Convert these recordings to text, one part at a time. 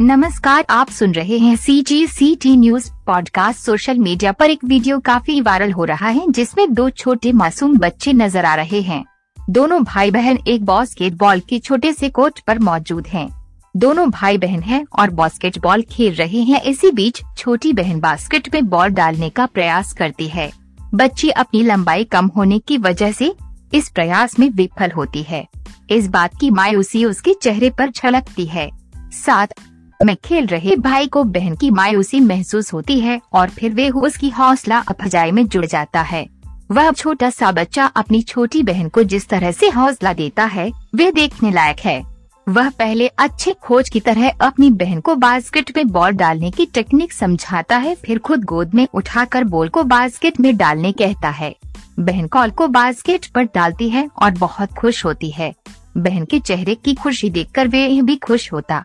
नमस्कार, आप सुन रहे हैं C G C T news podcast social media पर एक वीडियो काफ़ी वायरल हो रहा है, जिसमें दो छोटे मासूम बच्चे नज़र आ रहे हैं। दोनों भाई बहन एक बास्केटबॉल के छोटे से कोर्ट पर मौजूद हैं। दोनों भाई बहन हैं और बास्केटबॉल खेल रहे हैं। इसी बीच, छोटी बहन बास्केट में बॉल डालने का प्रयास करती है। बच्ची अपनी लंबाई कम होने की वजह से इस प्रयास में विफल होती है। इस बात की मायूसी उसके चेहरे पर झलकती है। साथ में खेल रहे भाई को बहन की मायूसी महसूस होती है और फिर वे उसकी हौसला अफजाई में जुड़ जाता है। वह छोटा सा बच्चा अपनी छोटी बहन को जिस तरह से हौसला देता है, वे देखने लायक है। वह पहले अच्छे खोज की तरह अपनी बहन को बास्केट में बॉल डालने की टेक्निक समझाता है, फिर खुद गोद में उठाकर बॉल को बास्केट में डालने कहता है। बहन कॉल को बास्केट पर डालती है और बहुत खुश होती है। बहन के चेहरे की खुशी देखकर वे भी खुश होता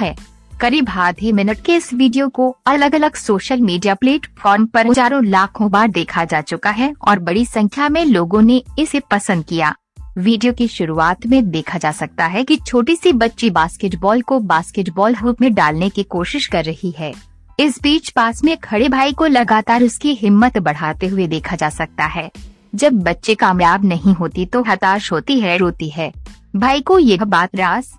है। करीब आधे मिनट के इस वीडियो को अलग अलग सोशल मीडिया प्लेटफॉर्म पर हज़ारों लाखों बार देखा जा चुका है और बड़ी संख्या में लोगों ने इसे पसंद किया। वीडियो की शुरुआत में देखा जा सकता है कि छोटी सी बच्ची बास्केटबॉल को बास्केटबॉल हुप में डालने की कोशिश कर रही है। इस बीच पास में खड़े भाई को लगातार उसकी हिम्मत बढ़ाते हुए देखा जा सकता है। जब बच्चे कामयाब नहीं होती तो हताश होती है, रोती है। भाई को यह बात रास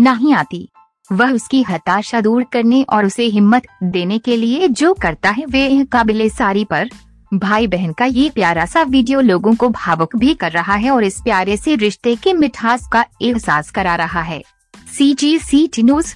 नहीं आती। वह उसकी हताशा दूर करने और उसे हिम्मत देने के लिए जो करता है, वे काबिले सारी पर भाई बहन का ये प्यारा सा वीडियो लोगों को भावुक भी कर रहा है और इस प्यारे से रिश्ते के मिठास का एहसास करा रहा है। सी जी सी टी न्यूज़